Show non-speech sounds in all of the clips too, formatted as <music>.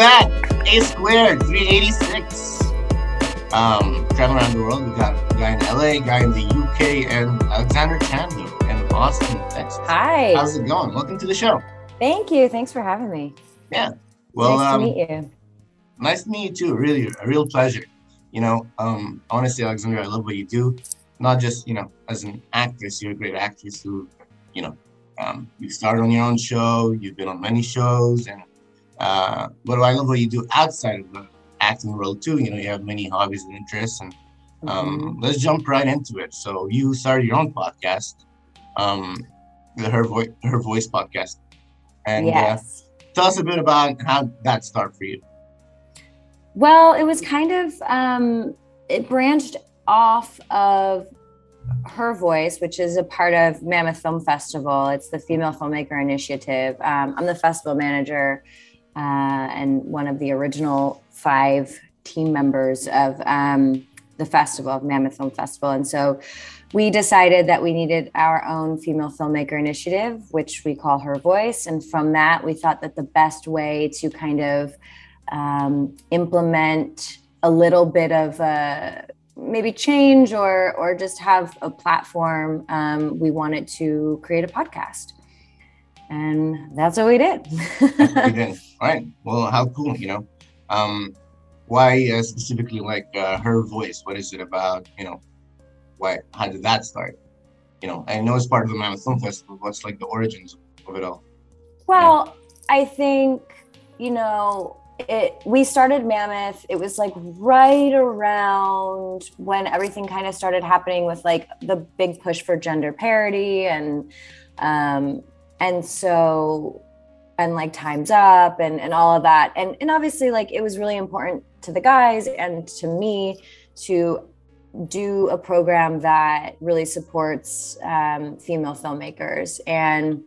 at that. A squared, 386. Um, traveling around the world, we got a guy in LA, a guy in the UK, and Alexandra Chando in Austin, Texas. Hi. How's it going? Welcome to the show. Thank you. Thanks for having me. Yeah. Well, nice um, to meet you. nice to meet you too. Really, a real pleasure. You know, um, honestly, Alexandra, I love what you do. Not just, you know, as an actress, you're a great actress who, you know, um, you started on your own show, you've been on many shows, and uh, but I love what you do outside of the acting world too. You know, you have many hobbies and interests, and um, Mhm. let's jump right into it. So you started your own podcast, um, the Her Voice Her Voice podcast, and uh, tell us a bit about how that started for you. Well, it was kind of um, it branched off of her voice, which is a part of Mammoth Film Festival. It's the Female Filmmaker Initiative. Um, I'm the festival manager uh, and one of the original five team members of um, the festival, of Mammoth Film Festival. And so we decided that we needed our own female filmmaker initiative, which we call Her Voice. And from that, we thought that the best way to kind of um, implement a little bit of uh, maybe change or or just have a platform, um, we wanted to create a podcast, and that's what we did. you did. <laughs> All right. Well, how cool, you know. Um, why uh, specifically like uh, her voice? What is it about? You know, why? How did that start? You know, I know it's part of the Mammoth Film Festival. What's like the origins of it all? Well, I think you know it. We started Mammoth. It was like right around when everything kind of started happening with like the big push for gender parity and um, and so and like times up and and all of that. And and obviously like it was really important to the guys and to me to do a program that really supports um, female filmmakers. And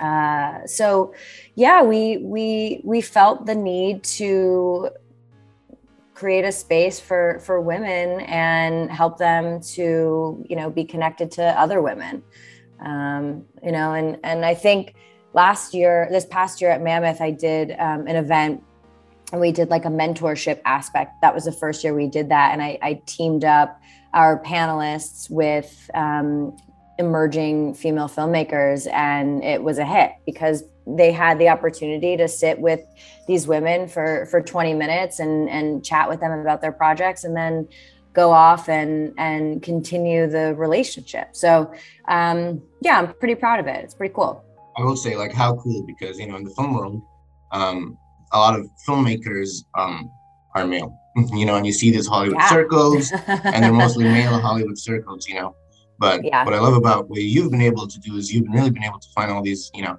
uh, so yeah we we we felt the need to create a space for for women and help them to you know be connected to other women. Um, you know and and i think last year this past year at mammoth i did um, an event and we did like a mentorship aspect. That was the first year we did that. And i, I teamed up our panelists with um, emerging female filmmakers and it was a hit because they had the opportunity to sit with these women for for 20 minutes and and chat with them about their projects and then go off and and continue the relationship. So um yeah i'm pretty proud of it. It's pretty cool I will say like how cool because you know in the film world, um, a lot of filmmakers um are male. <laughs> you know, and you see these Hollywood Yeah. circles, and they're mostly <laughs> male Hollywood circles. You know, but Yeah. what I love about what you've been able to do is you've really been able to find all these you know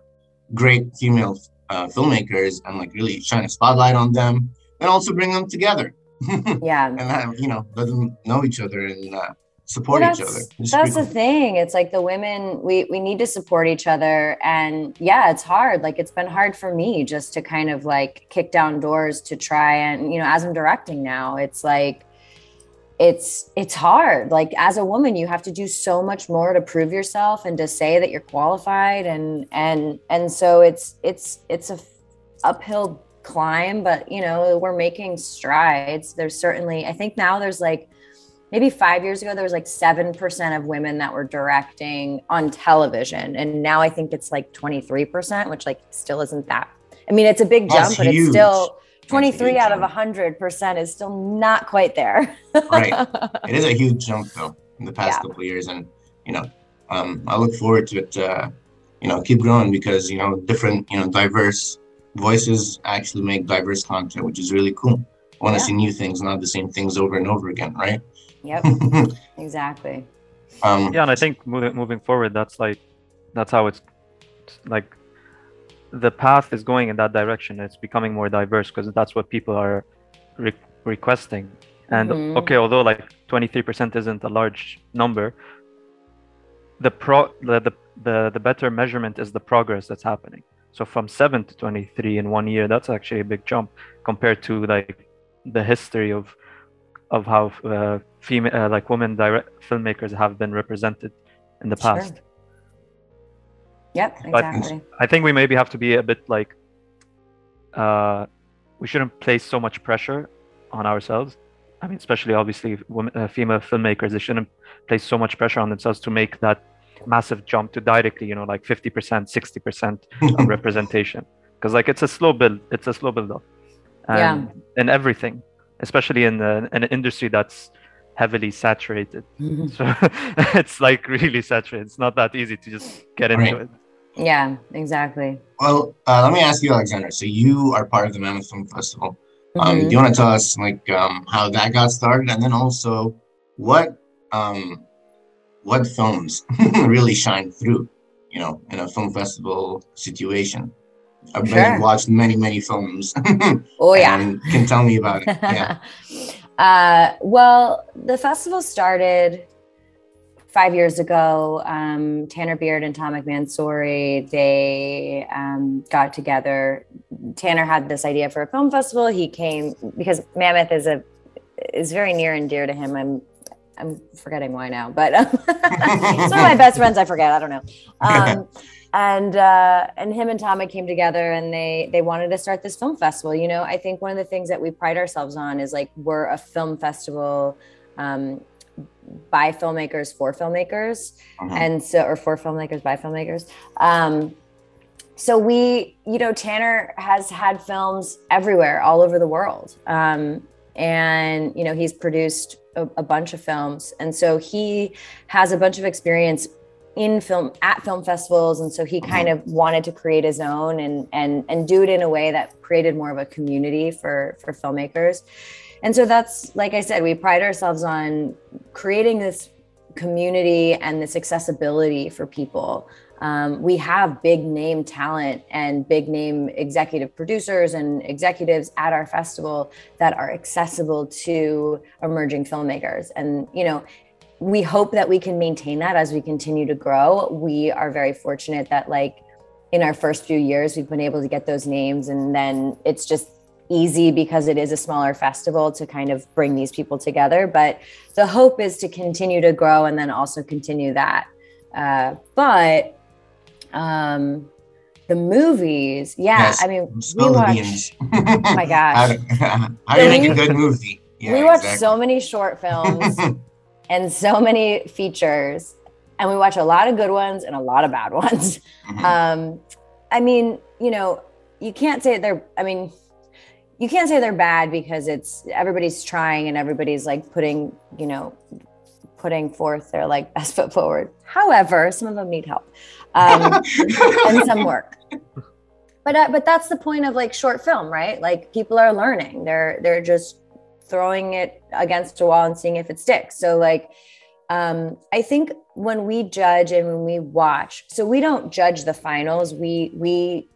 great female uh, filmmakers and like really shine a spotlight on them and also bring them together <laughs> yeah and have, you know let them know each other and uh, support Well, each other. that's, the thing. It's like the women we we need to support each other. And yeah it's hard. Like it's been hard for me just to kind of like kick down doors to try and you know as i'm directing now it's like it's it's hard. Like as a woman you have to do so much more to prove yourself and to say that you're qualified. And and and so it's it's it's a uphill climb but you know we're making strides. There's certainly i think now there's like maybe five years ago there was like 7% of women that were directing on television and now i think it's like 23% which like still isn't that i mean it's a big That's jump but it's still 23 huge out of jump. 100% is still not quite there <laughs> Right. it is a huge jump though in the past Yeah. couple of years and you know um, i look forward to it uh, you know keep growing because you know different you know diverse voices actually make diverse content which is really cool i want to Yeah. see new things not the same things over and over again right yep. <laughs> Exactly. Um yeah and i think moving, moving forward that's like that's how it's like the path is going in that direction. It's becoming more diverse because that's what people are re- requesting. And Mhm. okay although like 23% isn't a large number the pro the, the the the better measurement is the progress that's happening. So from 7 to 23 in one year that's actually a big jump compared to like the history of of how uh, female uh, like women direct filmmakers have been represented in the Sure. past yep But- exactly i think we maybe have to be a bit like uh we shouldn't place so much pressure on ourselves. I mean, especially obviously women, uh, female filmmakers, they shouldn't place so much pressure on themselves to make that massive jump to directly, you know, like 50%, 60% of <laughs> representation. Because like it's a slow build, it's a slow build up. And yeah. in everything, especially in, the, in an industry that's heavily saturated. Mm-hmm. So <laughs> it's like really saturated. It's not that easy to just get into right. it. Yeah, exactly. Well, uh, let me ask you, Alexandra. So you are part of the Mammoth Film Festival. Um, mm-hmm. Do you want to tell us like um, how that got started, and then also what um, what films <laughs> really shine through, you know, in a film festival situation? I've sure. watched many, many films. <laughs> oh yeah, can tell me about it. Yeah. <laughs> uh, well, the festival started five years ago, um, Tanner Beard and Tom McMansouri, they um, got together. Tanner had this idea for a film festival. He came because Mammoth is a is very near and dear to him. I'm I'm forgetting why now, but um, <laughs> some of my best friends I forget. I don't know. Um, and uh, and him and Tom came together and they they wanted to start this film festival. You know, I think one of the things that we pride ourselves on is like we're a film festival. Um, by filmmakers for filmmakers uh-huh. and so or for filmmakers by filmmakers um, so we you know tanner has had films everywhere all over the world um, and you know he's produced a, a, bunch of films and so he has a bunch of experience in film at film festivals and so he uh-huh. kind of wanted to create his own and and and do it in a way that created more of a community for for filmmakers and so that's, like I said, we pride ourselves on creating this community and this accessibility for people. Um, we have big name talent and big name executive producers and executives at our festival that are accessible to emerging filmmakers. And, you know, we hope that we can maintain that as we continue to grow. We are very fortunate that, like, in our first few years, we've been able to get those names, and then it's just easy because it is a smaller festival to kind of bring these people together. But the hope is to continue to grow and then also continue that. Uh, but um, the movies, yeah, yes, I mean, we watched. <laughs> oh my <laughs> gosh, how, how do you make a good movie? Yeah, we watch exactly. so many short films <laughs> and so many features, and we watch a lot of good ones and a lot of bad <laughs> ones. Mm-hmm. Um, I mean, you know, you can't say they're. I mean, you can't say they're bad because it's everybody's trying and everybody's like putting, you know, putting forth their like <laughs> best foot forward. However, some of them need help um, <laughs> and some work. But uh, but that's the point of like short film, right? Like people are learning. They're they're just throwing it against a wall and seeing if it sticks. So like um, I think when we judge and when we watch, so we don't judge the finals. We we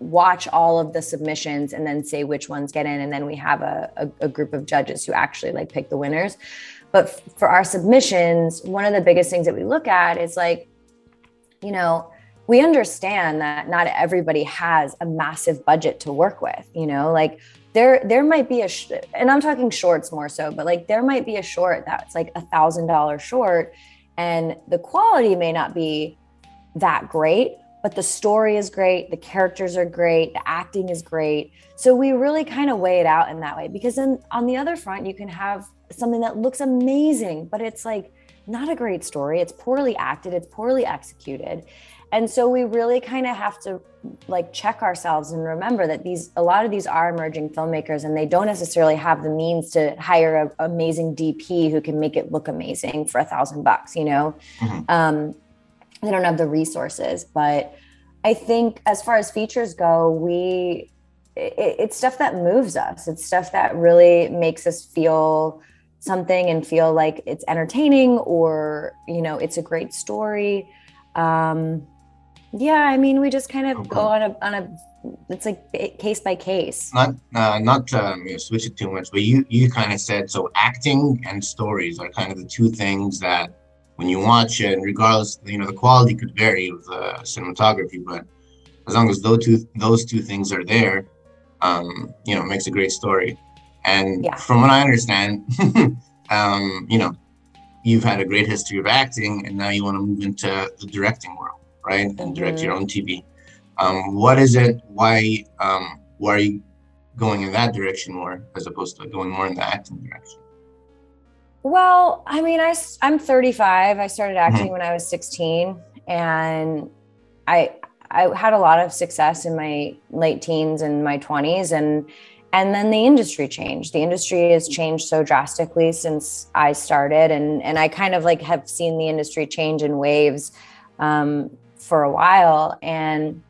watch all of the submissions and then say which ones get in and then we have a, a, a, group of judges who actually like pick the winners but f- for our submissions one of the biggest things that we look at is like you know we understand that not everybody has a massive budget to work with you know like there there might be a sh- and i'm talking shorts more so but like there might be a short that's like a thousand dollar short and the quality may not be that great but the story is great, the characters are great, the acting is great. So we really kind of weigh it out in that way because then on the other front, you can have something that looks amazing, but it's like not a great story. It's poorly acted, it's poorly executed. And so we really kind of have to like check ourselves and remember that these a lot of these are emerging filmmakers and they don't necessarily have the means to hire an amazing DP who can make it look amazing for a thousand bucks, you know? Mm-hmm. Um, they don't have the resources but i think as far as features go we it, it's stuff that moves us it's stuff that really makes us feel something and feel like it's entertaining or you know it's a great story um yeah i mean we just kind of okay. go on a on a it's like case by case not uh, not um, you know, switch it too much but you you kind of said so acting and stories are kind of the two things that when you watch it, regardless, you know, the quality could vary with uh, cinematography, but as long as those two those two things are there, um, you know, makes a great story. And yeah. from what I understand, <laughs> um, you know, you've had a great history of acting, and now you want to move into the directing world, right? And mm-hmm. direct your own TV. Um, what is it? Why? Um, why are you going in that direction more as opposed to going more in the acting direction? Well, I mean, I, I'm 35. I started acting mm-hmm. when I was 16 and I, I had a lot of success in my late teens and my 20s and and then the industry changed. The industry has changed so drastically since i started. And and i kind of like have seen the industry change in waves um, for a while. And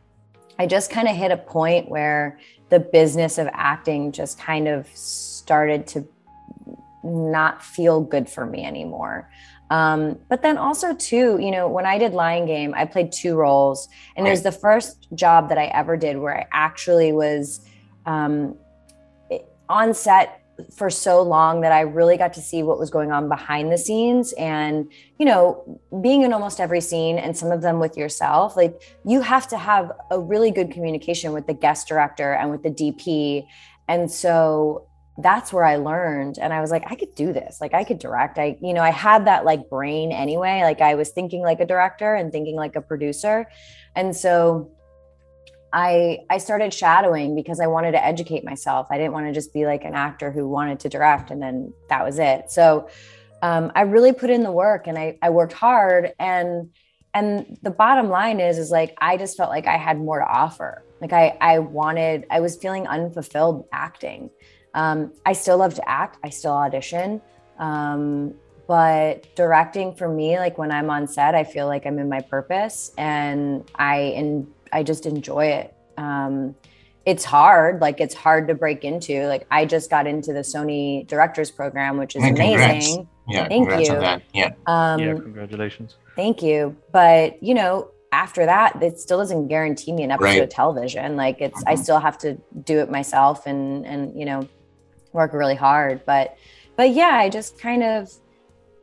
i just kind of hit a point where the business of acting just kind of started to not feel good for me anymore. Um, but then also too, you know, when I did Lying Game, I played two roles, and right. it was the first job that I ever did where I actually was um, on set for so long that I really got to see what was going on behind the scenes. And you know being in almost every scene and some of them with yourself like you have to have a really good communication with the guest director and with the DP and so that's where I learned and I was like I could do this. Like I could direct. I you know I had that like brain anyway. Like I was thinking like a director and thinking like a producer. And so I I started shadowing because I wanted to educate myself. I didn't want to just be like an actor who wanted to direct and then that was it. So um, I really put in the work and I I worked hard and and the bottom line is is like I just felt like I had more to offer. Like I I wanted I was feeling unfulfilled acting. Um, I still love to act. I still audition. Um, but directing for me like when i'm on set i feel like i'm in my purpose and i and I just enjoy it. Um, it's hard, like it's hard to break into. Like I just got into the Sony Directors Program, which is amazing. Yeah, thank you. Yeah, um, yeah, congratulations. Thank you. But you know, after that, it still doesn't guarantee me an episode right. of television. Like it's, mm-hmm. I still have to do it myself and and you know, work really hard. But but yeah, I just kind of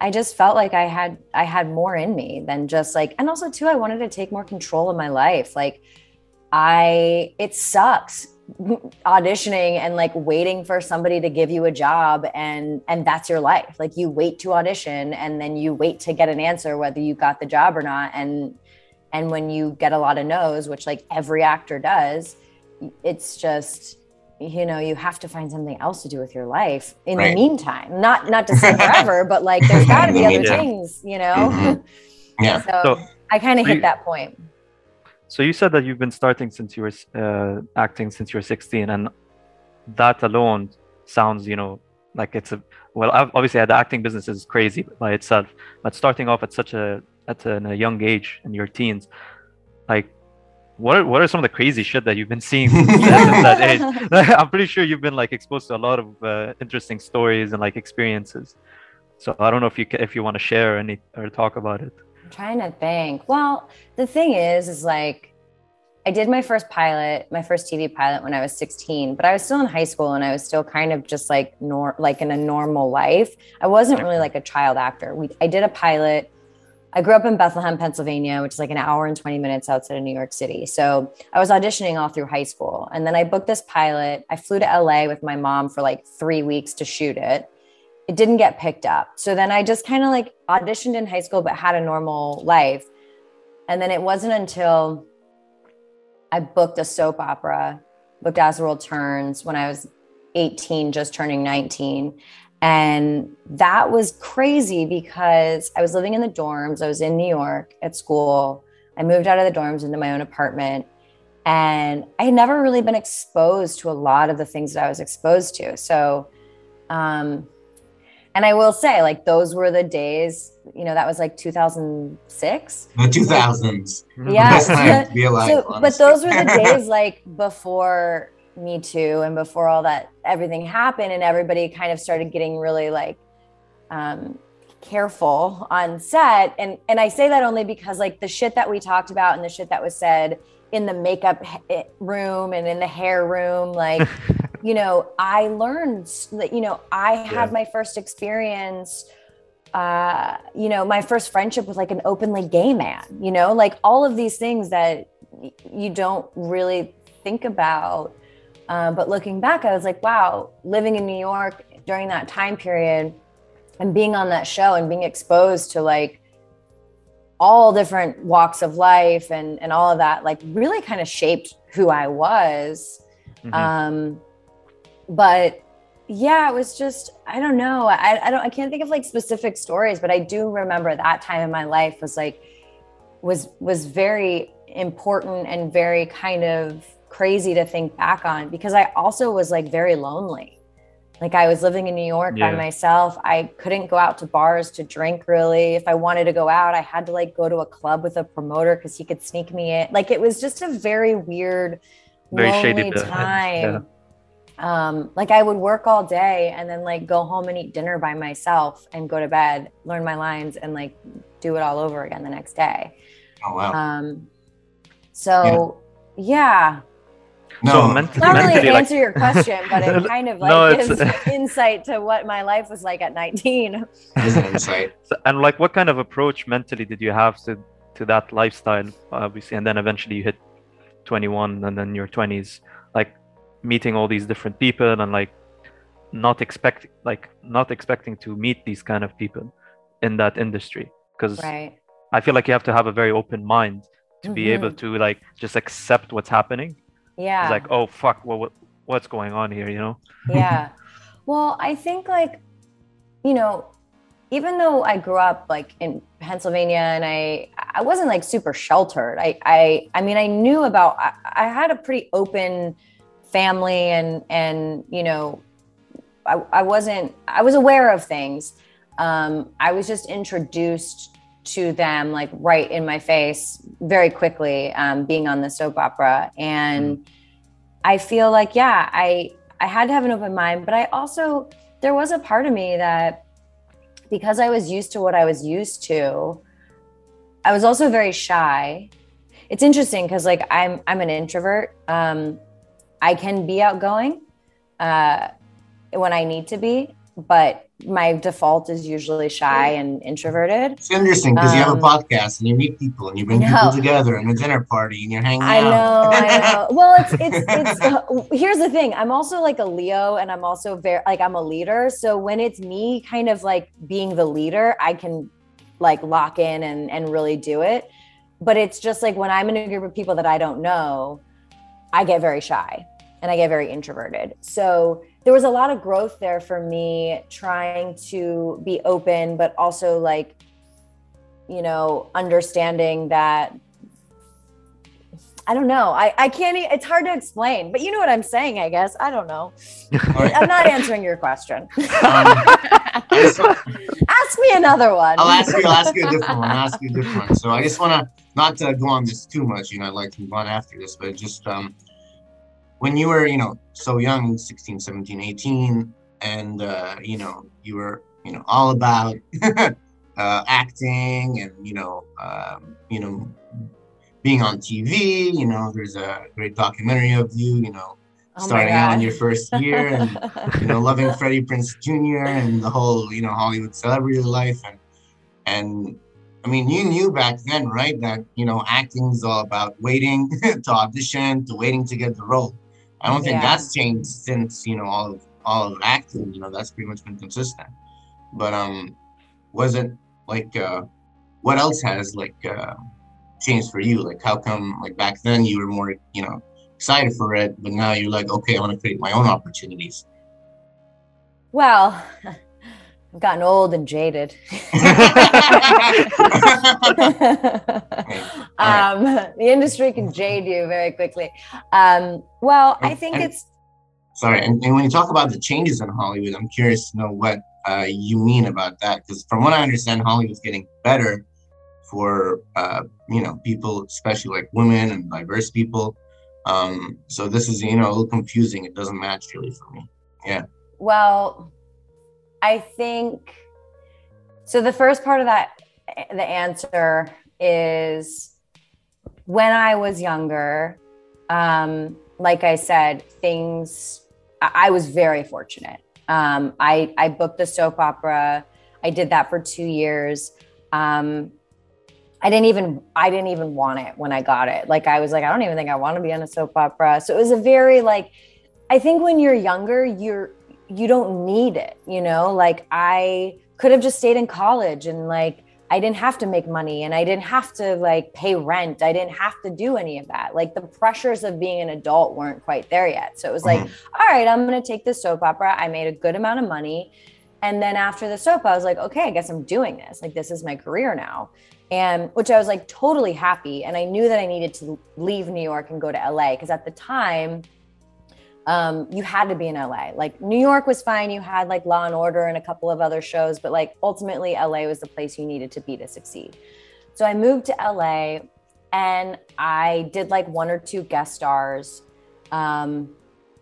I just felt like I had I had more in me than just like and also too I wanted to take more control of my life. Like I it sucks auditioning and like waiting for somebody to give you a job and and that's your life. Like you wait to audition and then you wait to get an answer whether you got the job or not and and when you get a lot of no's, which like every actor does, it's just you know you have to find something else to do with your life in right. the meantime. Not not to say <laughs> forever but like there's <laughs> got to be other things you know? Mm-hmm. <laughs> yeah. So, so i kind of hit you, that point. So you said that you've been starting since you were uh, acting since you were 16 and that alone sounds you know like it's a well obviously the acting business is crazy by itself but starting off at such a at a, a young age in your teens like what are, what are some of the crazy shit that you've been seeing <laughs> since that age? <laughs> I'm pretty sure you've been like exposed to a lot of uh, interesting stories and like experiences. So I don't know if you if you want to share any or talk about it. I'm trying to think. Well, the thing is, is like I did my first pilot, my first TV pilot when I was 16, but I was still in high school and I was still kind of just like nor like in a normal life. I wasn't really like a child actor. We I did a pilot I grew up in Bethlehem, Pennsylvania, which is like an hour and 20 minutes outside of New York City. So I was auditioning all through high school. And then I booked this pilot. I flew to LA with my mom for like three weeks to shoot it. It didn't get picked up. So then I just kind of like auditioned in high school, but had a normal life. And then it wasn't until I booked a soap opera, booked As the World Turns when I was 18, just turning 19. And that was crazy because I was living in the dorms. I was in New York at school. I moved out of the dorms into my own apartment. And I had never really been exposed to a lot of the things that I was exposed to. So, um, and I will say, like, those were the days, you know, that was like 2006. The 2000s. Yeah. <laughs> so, but those were the days like before me Too. And before all that everything happened and everybody kind of started getting really like um, careful on set. And and I say that only because like the shit that we talked about and the shit that was said in the makeup eh, room and in the hair room like <laughs> you know I learned that you know I had my first experience uh you know my first friendship with like an openly gay man you know? Like all of these things that you don't really think about uh, but looking back, I was like, wow, living in New York during that time period and being on that show and being exposed to like all different walks of life and, and all of that, like really kind of shaped who I was. Mm-hmm. Um, but yeah, it was just I don't know. I I don't I can't think of like specific stories, but I do remember that time in my life was like was was very important and very kind of crazy to think back on because I also was like very lonely. Like I was living in New York yeah. by myself. I couldn't go out to bars to drink really. If I wanted to go out, I had to like go to a club with a promoter because he could sneak me in. Like it was just a very weird, very lonely <laughs> time. Yeah. Um, like I would work all day and then like go home and eat dinner by myself and go to bed, learn my lines, and like do it all over again the next day. Oh wow. Um, so yeah. yeah no, so ment- not really answer like... your question, but it <laughs> kind of like no, gives <laughs> insight to what my life was like at 19. <laughs> Insight. So, and like, what kind of approach mentally did you have to to that lifestyle, obviously, and then eventually you hit 21 and then your 20s, like meeting all these different people and like not expect like not expecting to meet these kind of people in that industry because right. I feel like you have to have a very open mind to mm-hmm. be able mm-hmm. to like just accept what's happening yeah. it's like oh fuck well, what what's going on here you know? Yeah. <laughs> Well i think like you know even though i grew up like in pennsylvania and i i wasn't like super sheltered i i i mean i knew about i, I had a pretty open family and and you know I, I wasn't i was aware of things. Um, i was just introduced to them like right in my face very quickly um, being on the soap opera. And mm. i feel like yeah i i had to have an open mind but i also there was a part of me that because i was used to what i was used to i was also very shy. It's interesting because like i'm i'm an introvert. Um, i can be outgoing uh, when i need to be but my default is usually shy and introverted. It's interesting because um, you have a um, podcast and you meet people and you bring people together and a dinner party and you're hanging I out. know, I know. <laughs> Well, it's it's it's. Uh, <laughs> here's the thing. I'm also like a Leo, and I'm also very like I'm a leader. So when it's me, kind of like being the leader, I can like lock in and and really do it. But it's just like when I'm in a group of people that I don't know, I get very shy and I get very introverted. So there was a lot of growth there for me trying to be open, but also like, you know, understanding that I don't know. I, I can't, it's hard to explain, but you know what I'm saying, I guess. I don't know. <laughs> Right. I'm not answering your question. <laughs> Um, <laughs> ask me another one. I'll ask you, I'll ask you a different one. I'll ask you a different one. So I just want to, not to go on this too much, you know, I'd like to move on after this, but just, um, when you were, you know, so young, 16, 17, 18, and, uh, you know, you were, you know, all about uh, acting and, you know, um, you know, being on TV, you know, there's a great documentary of you, you know, oh starting out in your first year and, you know, loving Freddie Prinze Jr. and the whole, you know, Hollywood celebrity life. And, and I mean, you knew back then, right, that, you know, acting is all about waiting to audition, to waiting to get the role. I don't think yeah. that's changed since you know all of all of acting. You know, that's pretty much been consistent. But um, was it like uh, what else has like uh, changed for you? Like, how come like back then you were more you know excited for it, but now you're like, okay, I want to create my own opportunities. Well, <laughs> I've gotten old and jaded. <laughs> <laughs> um, the industry can jade you very quickly. Um, well, I think and, it's. Sorry, and, and, when you talk about the changes in Hollywood, I'm curious to know what uh, you mean about that, because from what I understand, Hollywood's getting better for uh, you know people, especially like women and diverse people. Um, so this is you know a little confusing. It doesn't match really for me. Yeah. Well, I think so. The first part of that, the answer is when I was younger, um, like I said, things, I was very fortunate. Um, I, I booked the soap opera. I did that for two years. Um, I didn't even I didn't even want it when I got it. Like I was like I don't even think I want to be on a soap opera. So it was a very like I think when you're younger you're you don't need it, you know? Like I could have just stayed in college and like I didn't have to make money and I didn't have to like pay rent. I didn't have to do any of that. Like the pressures of being an adult weren't quite there yet. So it was like, mm-hmm. all right, I'm going to take this soap opera. I made a good amount of money. And then after the soap, I was like, okay, I guess I'm doing this. Like, this is my career now. And which I was like totally happy. And I knew that I needed to leave New York and go to LA because at the time, um, you had to be in LA. Like New York was fine. You had like Law and Order and a couple of other shows, but like ultimately LA was the place you needed to be to succeed. So I moved to LA and I did like one or two guest stars. Um,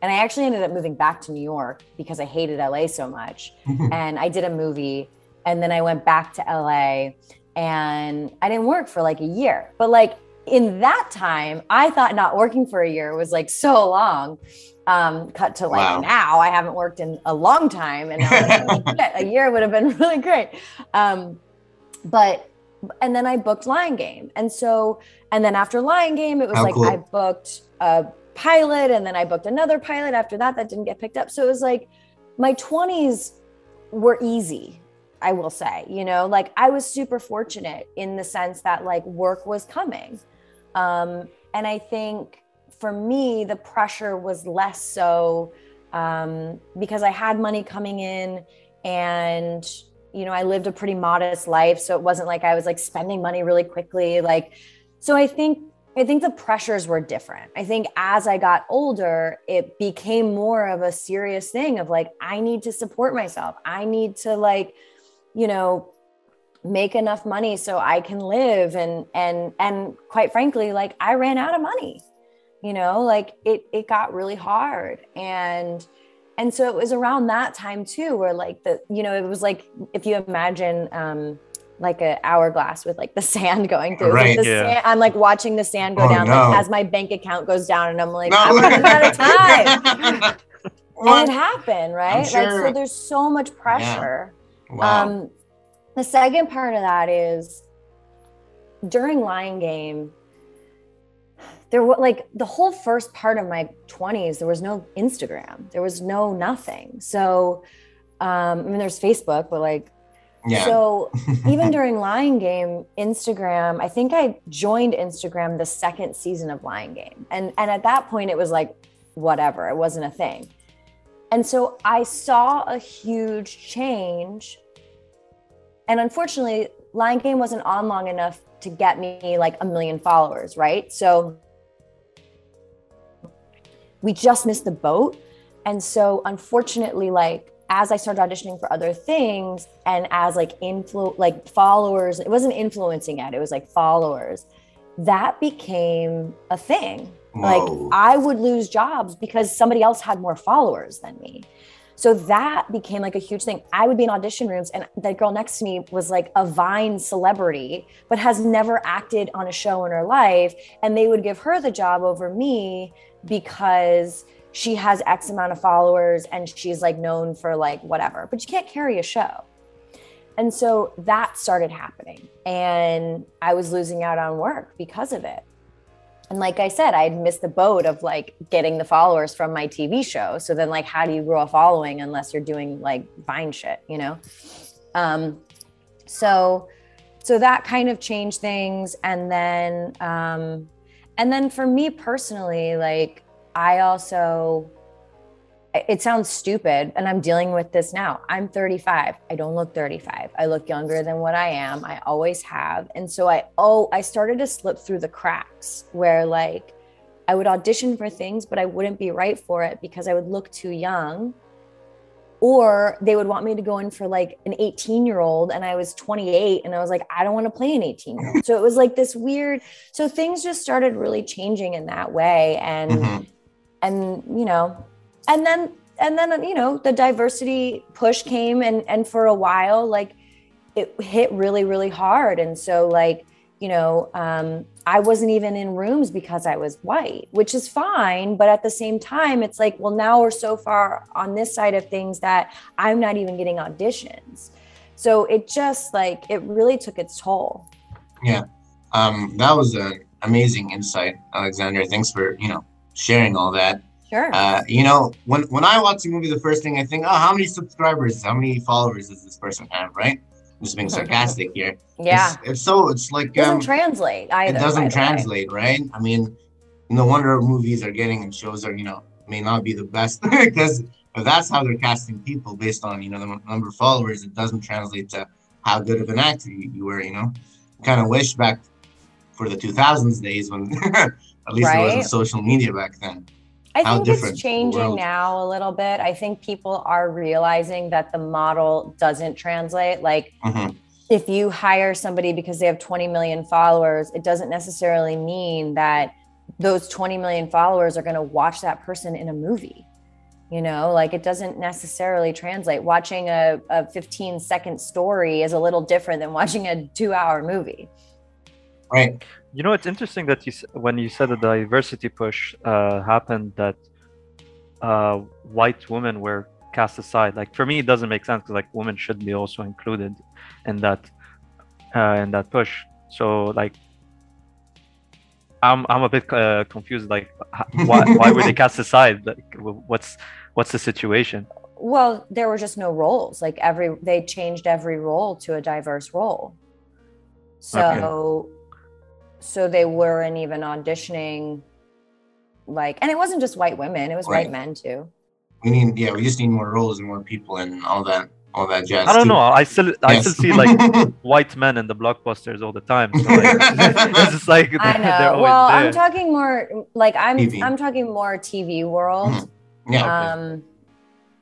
and I actually ended up moving back to New York because I hated LA so much. <laughs> and I did a movie and then I went back to LA and I didn't work for like a year. But like in that time, I thought not working for a year was like so long. Um, cut to like wow. now, I haven't worked in a long time, and like, <laughs> a year would have been <laughs> really great. Um, but and then I booked Lying Game, and so and then after Lying Game, it was How like cool. I booked a pilot, and then I booked another pilot after that that didn't get picked up. So it was like my twenties were easy. I will say, you know, like I was super fortunate in the sense that like work was coming. Um, and I think for me, the pressure was less so um, because I had money coming in and, you know, I lived a pretty modest life. So it wasn't like I was like spending money really quickly. Like, so I think I think the pressures were different. I think as I got older, it became more of a serious thing of like, I need to support myself. I need to like, you know, make enough money so I can live and and and quite frankly like I ran out of money you know like it it got really hard and and so it was around that time too where like the you know it was like if you imagine um like an hourglass with like the <laughs> sand going through right, like yeah. sand, i'm like watching the sand go oh, down no. like as my bank account goes down and i'm like no. i'm running out of time <laughs> and it happened right sure. like so there's so much pressure yeah. wow. um the second part of that is during Lying Game, there was like the whole first part of my 20s, there was no Instagram, there was no nothing. So, um, I mean, there's Facebook, but like, yeah. So <laughs> even during Lying Game, Instagram, I think I joined Instagram the second season of Lying Game. And and at that point it was like whatever, it wasn't a thing. And so I saw a huge change and unfortunately, Lying Game wasn't on long enough to get me like a million followers, right? So we just missed the boat. And so unfortunately, like as I started auditioning for other things and as like influ like followers, it wasn't influencing yet, it was like followers, that became a thing. Whoa. Like I would lose jobs because somebody else had more followers than me. So that became like a huge thing. I would be in audition rooms, and the girl next to me was like a Vine celebrity, but has never acted on a show in her life. And they would give her the job over me because she has X amount of followers and she's like known for like whatever, but you can't carry a show. And so that started happening. And I was losing out on work because of it and like I said, I'd missed the boat of like getting the followers from my TV show. So then, like, how do you grow a following unless you're doing like Vine shit, you know? Um, so, so that kind of changed things. And then, um, and then for me personally, like, I also it sounds stupid and i'm dealing with this now. I'm 35 i don't look 35 i look younger than what i am. I always have. And so i oh i started to slip through the cracks where like i would audition for things but i wouldn't be right for it because i would look too young. Or they would want me to go in for like an 18 year old and i was 28 and i was like i don't want to play an 18 year old so it was like this weird so things just started really changing in that way and mm-hmm. and you know and then and then you know the diversity push came and and for a while like it hit really really hard. And so like you know um, i wasn't even in rooms because i was white which is fine. But at the same time it's like well now we're so far on this side of things that i'm not even getting auditions. So it just like it really took its toll. Yeah. Um, that was an amazing insight alexandra thanks for you know sharing all that Sure. Uh, you know, when when I watch a movie, the first thing I think, oh, how many subscribers, how many followers does this person have, right? I'm just being sarcastic here. Yeah. It's, it's so it's like It doesn't um, translate either. it doesn't translate, right? I mean, no wonder movies are getting and shows are, you know, may not be the best <laughs> because if that's how they're casting people based on, you know, the number of followers, it doesn't translate to how good of an actor you, you were, you know. Kind of wish back for the 2000s days when <laughs> at least there wasn't social media back then. I how think it's changing now a little bit. I think people are realizing that the model doesn't translate. Like, Mhm. if you hire somebody because they have 20 million followers, it doesn't necessarily mean that those 20 million followers are going to watch that person in a movie. You know, like it doesn't necessarily translate. Watching a, a 15 second story is a little different than <laughs> watching a two hour movie. Right. You know, it's interesting that you s- when you said the diversity push uh, happened that uh, white women were cast aside. Like for me, it doesn't make sense because like women should be also included in that uh, in that push. So like, I'm I'm a bit uh, confused. Like, <laughs> why why were they cast aside? Like, what's what's the situation? Well, there were just no roles. Like every they changed every role to a diverse role. So so they weren't even auditioning like and it wasn't just white women, it was Right. white men too. We need, yeah, we just need more roles and more people and all that, all that jazz. I don't too. know. I still I still see like <laughs> white men in the blockbusters all the time. So like, <laughs> it's just like <laughs> I they're, know. they're well, there. I'm talking more like I'm TV. I'm talking more TV world. Mhm. yeah. Okay. um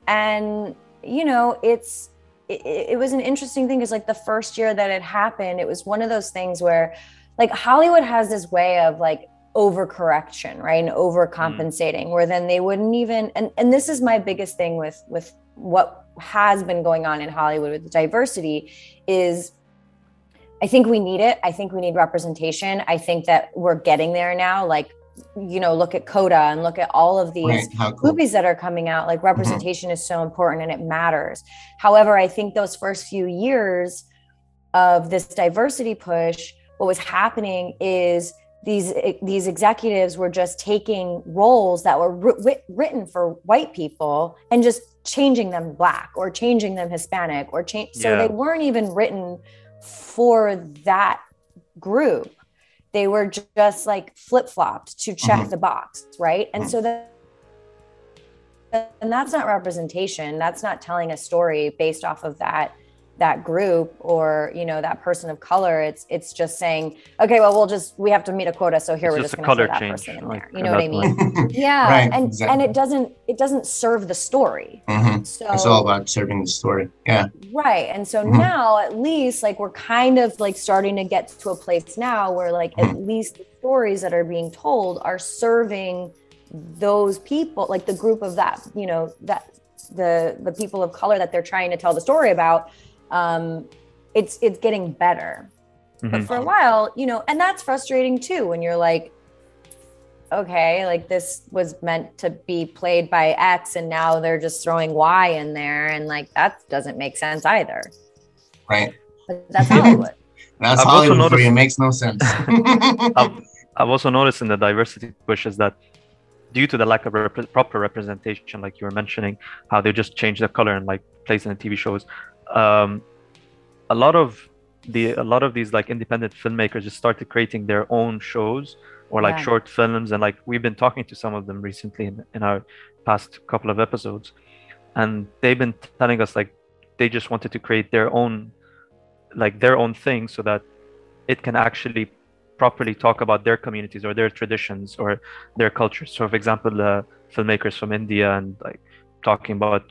and you know it's it, it was an interesting thing because like the first year that it happened it was one of those things where like hollywood has this way of like overcorrection right and mm. overcompensating where then they wouldn't even and and this is my biggest thing with with what has been going on in hollywood with diversity is i think we need it. I think we need representation. I think that we're getting there now. Like you know look at coda and look at all of these right. Cool. movies that are coming out. Like mm-hmm. representation is so important and it matters. However i think those first few years of this diversity push what was happening is these these executives were just taking roles that were writ- written for white people and just changing them black or changing them hispanic or change so they weren't even written for that group they were just like flip-flopped to check Mhm. the box right and Mhm. so that and that's not representation that's not telling a story based off of that that group or you know that person of color it's it's just saying okay well we'll just we have to meet a quota so here It's we're just just going to color throw that change, person in like, there you know what i mean <laughs> yeah Right, and exactly. and it doesn't it doesn't serve the story Mhm. so It's all about serving the story. Yeah. Right. And so Mhm. now at least like we're kind of like starting to get to a place now where like at Mm-hmm. least the stories that are being told are serving those people, like the group of that, you know, that the the people of color that they're trying to tell the story about. Um it's it's getting better. But Mhm. for a while, you know, and that's frustrating too when you're like, okay, like this was meant to be played by X and now they're just throwing Y in there. And like that doesn't make sense either. Right. But that's Hollywood. <laughs> That's I've also Hollywood for you. It makes no sense. <laughs> I've, I've also noticed in the diversity push is that due to the lack of rep- proper representation, like you were mentioning, how they just change the color and like place in the TV shows, um, a lot of the a lot of these like independent filmmakers just started creating their own shows or like Yeah. short films, and like we've been talking to some of them recently in, in our past couple of episodes, and they've been telling us like they just wanted to create their own like their own thing so that it can actually properly talk about their communities or their traditions or their cultures. So, for example, the filmmakers from India and like talking about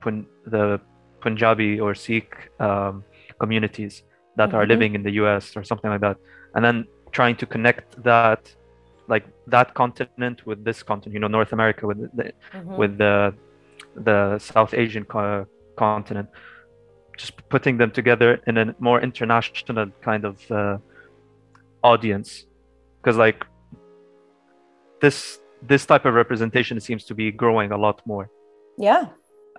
Pun- the Punjabi or Sikh um, communities that are Mhm. living in the US or something like that, and then trying to connect that, like that continent with this continent, you know, North America with the, Mhm. with the the South Asian co- continent, just putting them together in a more international kind of uh, audience, because like this this type of representation seems to be growing a lot more, yeah.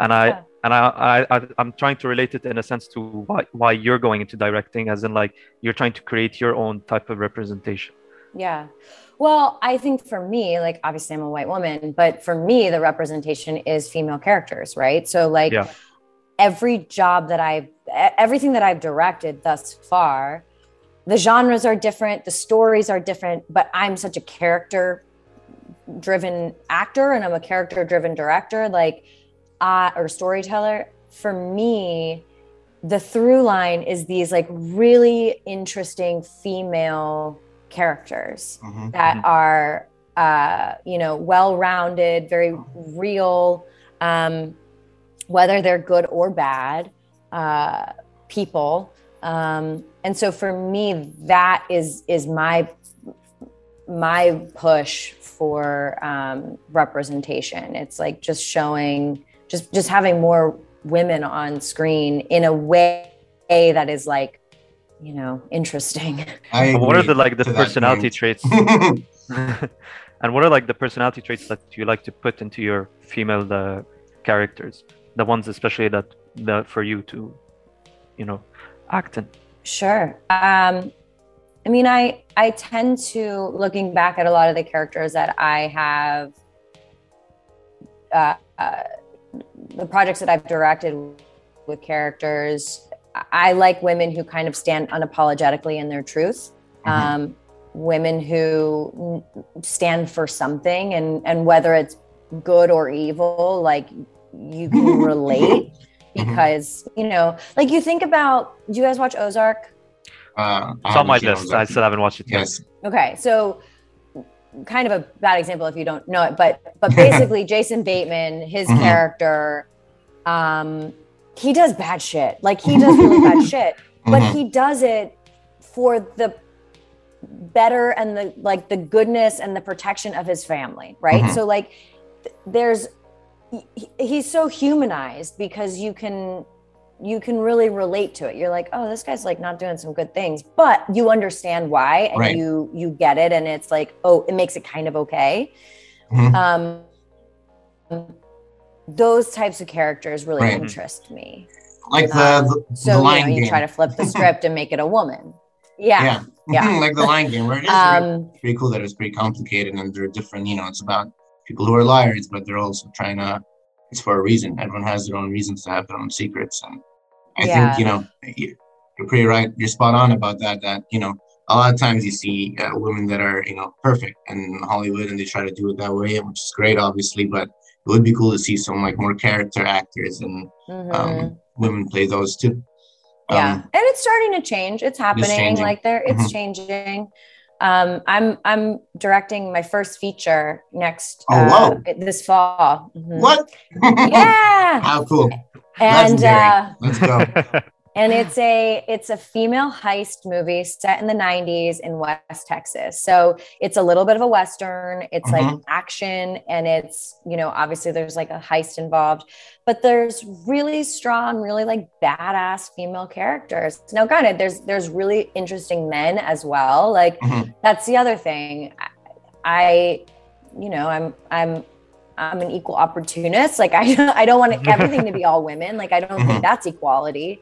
and I Yeah. And I, I I'm trying to relate it in a sense to why why you're going into directing, as in like you're trying to create your own type of representation. Yeah. Well, I think for me, like obviously I'm a white woman, but for me, the representation is female characters, right? So like Yeah. every job that I've everything that I've directed thus far, the genres are different, the stories are different, but I'm such a character driven actor and I'm a character driven director, like, uh, or storyteller. For me, the through line is these like really interesting female characters Mhm. that Mhm. are uh, you know well-rounded very real um, whether they're good or bad uh, people um, and so for me that is is my my push for um, representation it's like just showing just just having more women on screen in a way that is like you know interesting. I what are the like the personality traits? <laughs> <laughs> And what are like the personality traits that you like to put into your female uh, characters? The ones especially that that for you to you know act in? Sure. Um, I mean, I I tend to looking back at a lot of the characters that I have, uh, uh, the projects that I've directed with characters. I like women who kind of stand unapologetically in their truth. Mhm. Um, women who stand for something, and and whether it's good or evil, like you can <laughs> relate because you know, like you think about. Do you guys watch Ozark? Uh, it's on my haven't seen list Ozark. i still haven't watched it yet Yes. Okay, so kind of a bad example if you don't know it, but but basically <laughs> Jason Bateman, his Mhm. character, um, he does bad shit. Like he does really bad <laughs> shit, but Mhm. he does it for the better and the like the goodness and the protection of his family, right? Mhm. So like th- there's he- he's so humanized because you can you can really relate to it. You're like, oh, this guy's like not doing some good things, but you understand why and Right. you you get it, and it's like, oh, it makes it kind of okay. Mhm. Um, those types of characters really Right. interest me. like the, Um, the, So the you know, you try to flip the script and make it a woman. <laughs> Yeah. yeah. <laughs> like the Lying Game where it is really Um, pretty cool that it's pretty complicated and they're different. You know, it's about people who are liars, but they're also trying to. It's for a reason. Everyone has their own reasons to have their own secrets, and I Yeah. think you know you- you're pretty right. You're spot on about that. That you know, a lot of times you see uh, women that are you know perfect in Hollywood, and they try to do it that way, which is great, obviously. But it would be cool to see some like more character actors and mhm. um, women play those too. yeah Um, and it's starting to change it's happening changing. like there it's Mhm. changing um i'm i'm directing my first feature next Oh, uh, whoa. this fall Mhm. What? <laughs> yeah How cool! and uh Let's go. <laughs> and it's a it's a female heist movie set in the 90s in west texas. So it's a little bit of a western. It's like Mhm. action and it's you know obviously there's like a heist involved but there's really strong really like badass female characters. Now granted there's there's really interesting men as well. Like Mhm. that's the other thing. I, you know i'm i'm i'm an equal opportunist. Like <laughs> i i don't want <laughs> everything to be all women. Like i don't think that's equality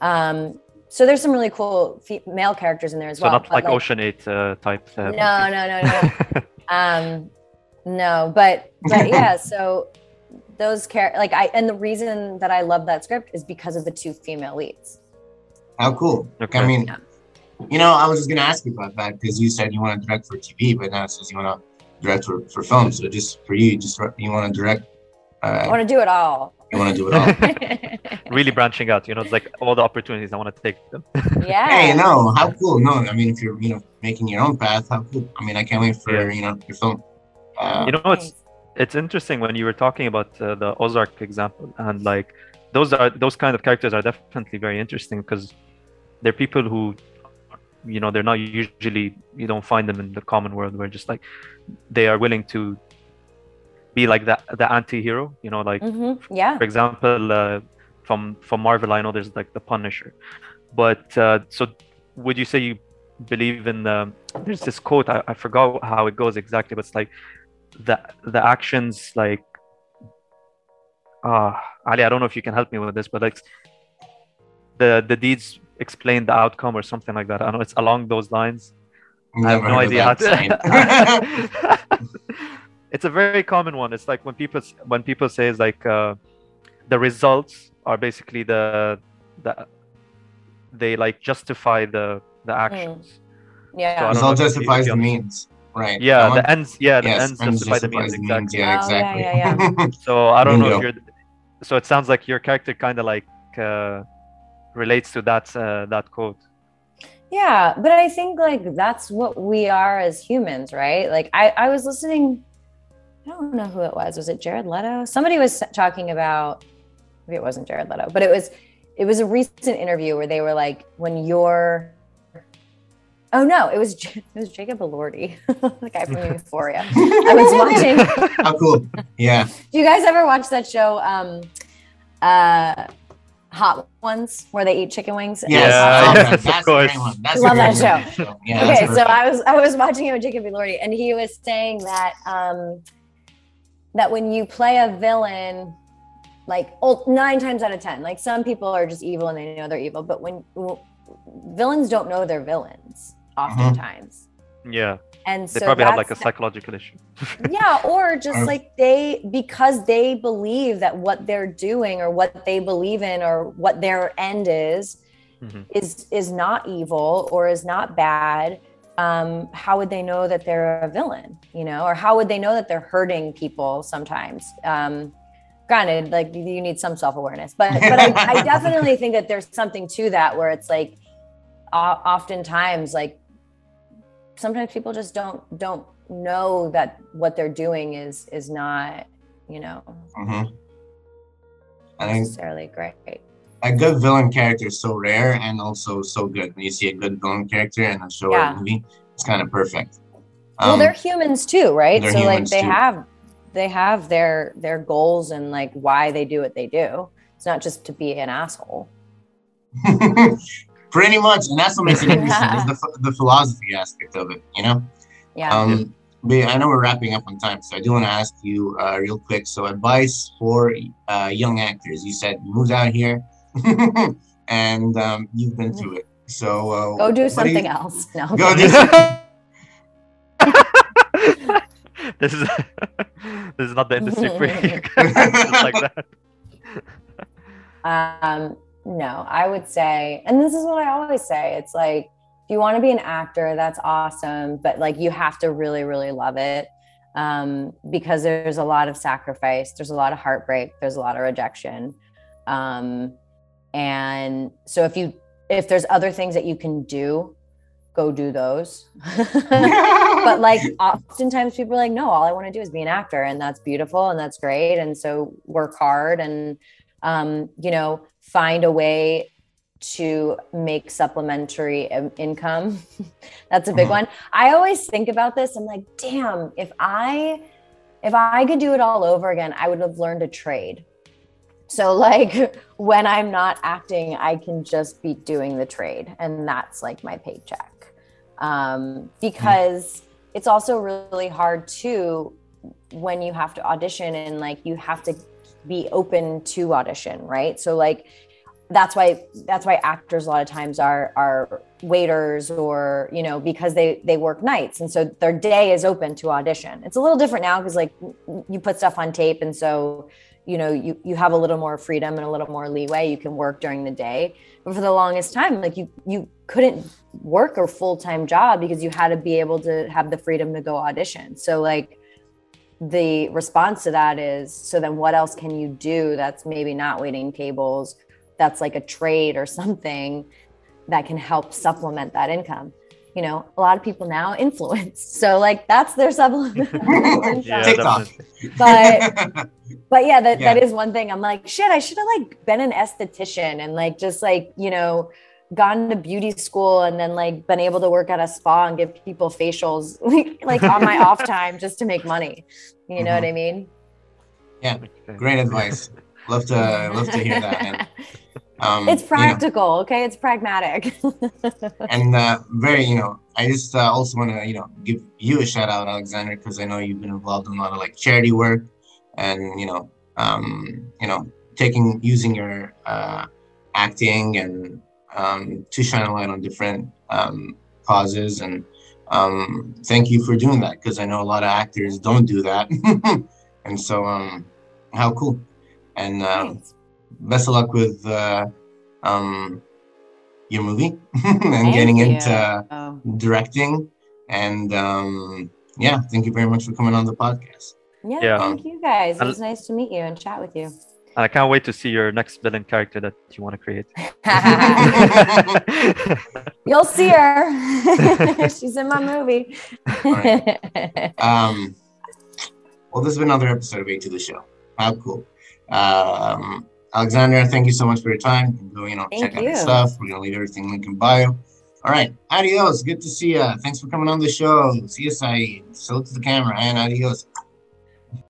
um so there's some really cool male characters in there as so well not but, like, ocean 8 uh, type uh, no no no no <laughs> um no but but <laughs> yeah so those char- like i and the reason that i love that script is because of the two female leads How cool. Okay. I mean, Yeah. you know, I was just gonna ask you about that because you said you want to direct for TV, but now it says you want to direct for, for film. So just for you, you just you want to direct. i Uh, want to do it all you want to do it all. <laughs> really branching out you know it's like all the opportunities i want to take them <laughs> yeah hey, no, how cool? No, I mean, if you're you know making your own path, how cool. I mean, I can't wait for Yeah. you know your film. Uh, you know it's it's interesting when you were talking about uh, the Ozark example and like those are those kind of characters are definitely very interesting because they're people who you know they're not usually you don't find them in the common world where just like they are willing to be like the the anti-hero you know like hmm yeah. for example uh, from from marvel i know there's like the punisher. But uh, so would you say you believe in the there's this quote I, I forgot how it goes exactly but it's like the the actions like uh ali i don't know if you can help me with this but like the the deeds explain the outcome or something like that. I know it's along those lines. I have no idea how that. saying. to. <laughs> <laughs> it's a very common one. It's like when people when people say it's like uh, the results are basically the the they like justify the the actions. Yeah. So I don't know Result if you- if justifies the means. Right. Yeah, That the one? ends. Yeah, the Yes, ends ends justify the justifies means the exactly. Yeah, Oh, yeah, exactly. yeah, <laughs> So I don't know if you're. So it sounds like your character kind of like uh, relates to that uh, that quote. Yeah, but I think like that's what we are as humans, right? Like I, I was listening, I don't know who it was. Was it Jared Leto? Somebody was talking about maybe it wasn't Jared Leto, but it was it was a recent interview where they were like, when you're Oh no, it was <laughs> it was Jacob Elordi, <laughs> the guy from <laughs> Euphoria. I was watching. How cool. Yeah. Do you guys ever watch that show, um, uh, Hot Ones, where they eat chicken wings? Yes. Yeah, Oh, yes, of course. That's Love that one. show. Yeah, okay, so perfect. I was I was watching it with Jacob Elordi, and he was saying that um, that when you play a villain, like nine times out of ten, like some people are just evil and they know they're evil, but when villains don't know they're villains, oftentimes, Yeah, and so they so probably have like a psychological issue. <laughs> yeah or just like they because they believe that what they're doing or what they believe in or what their end is Mhm. is is not evil or is not bad um how would they know that they're a villain you know or how would they know that they're hurting people sometimes um granted like you need some self-awareness but <laughs> but I, I definitely think that there's something to that where it's like o- oftentimes like sometimes people just don't don't know that what they're doing is is not you know mm-hmm. I think necessarily great a good villain character is so rare and also so good. When you see a good villain character in a show Yeah. or a movie, it's kind of perfect. well Um, they're humans too right so like they too. have they have their their goals and like why they do what they do it's not just to be an asshole <laughs> Pretty much, and that's what makes it <laughs> interesting. is the, the philosophy aspect of it, you know. yeah Um, but yeah, I know we're wrapping up on time, so I do want to ask you uh, real quick. So, advice for uh, young actors. You said you moved out here, <laughs> and um, you've been through it. So uh, go do something you- else no Go I'm do <laughs> <laughs> this is this is not the industry for you guys. Like that. Um, no, I would say, and this is what I always say it's like, if you want to be an actor, that's awesome, but like you have to really, really love it um, because there's a lot of sacrifice, there's a lot of heartbreak, there's a lot of rejection. Um, and so if you, if there's other things that you can do, go do those. <laughs> but like <laughs> oftentimes people are like no all i want to do is be an actor and that's beautiful and that's great and so work hard and um, you know find a way to make supplementary income <laughs> that's a big Mhm. one i always think about this i'm like damn if i if i could do it all over again i would have learned a trade so like <laughs> when i'm not acting i can just be doing the trade and that's like my paycheck. Um, because it's also really hard too when you have to audition and like you have to be open to audition right? So like that's why that's why actors a lot of times are are waiters or you know because they they work nights and so their day is open to audition. It's a little different now because like you put stuff on tape and so you know you you have a little more freedom and a little more leeway. You can work during the day. But for the longest time like you you couldn't work a full-time job because you had to be able to have the freedom to go audition. So like the response to that is so then what else can you do that's maybe not waiting tables that's like a trade or <laughs> something that can help supplement that income you know a lot of people now <laughs> influence so like that's their supplement <laughs> <laughs> Yeah, TikTok. but but yeah that, that Yeah. is one thing i'm like shit i should have like been an esthetician and like just like you know gone to beauty school and then like been able to work at a spa and give people facials like on my off time just to make money you know what mm-hmm. i mean Yeah. Great advice. Love to love to hear that. And, um, it's you know, practical okay? It's pragmatic. <laughs> And uh, very, you know, I just uh, also want to, you know, give you a shout out, Alexandra, because I know you've been involved in a lot of like charity work, and you know, um, you know, taking using your uh, acting and um, to shine a light on different um, causes, and um, thank you for doing that because I know a lot of actors don't do that, <laughs> and so um, how cool, and um, Thanks. Best of luck with uh, um, your movie <laughs> and getting you. into Oh, directing. And um, yeah, thank you very much for coming on the podcast. Yeah, Yeah. thank you guys. It was nice to meet you and chat with you. I can't wait to see your next villain character that you want to create. <laughs> You'll see her. <laughs> She's in my movie. Um, well, this has been another episode of A to the Show. How cool. Um, Alexandra, thank you so much for your time. And go, you know, check out your stuff. We're gonna leave everything link in bio. All right, adios. Good to see you. Thanks for coming on the show. See you, Saeed. Salute to the camera and adios.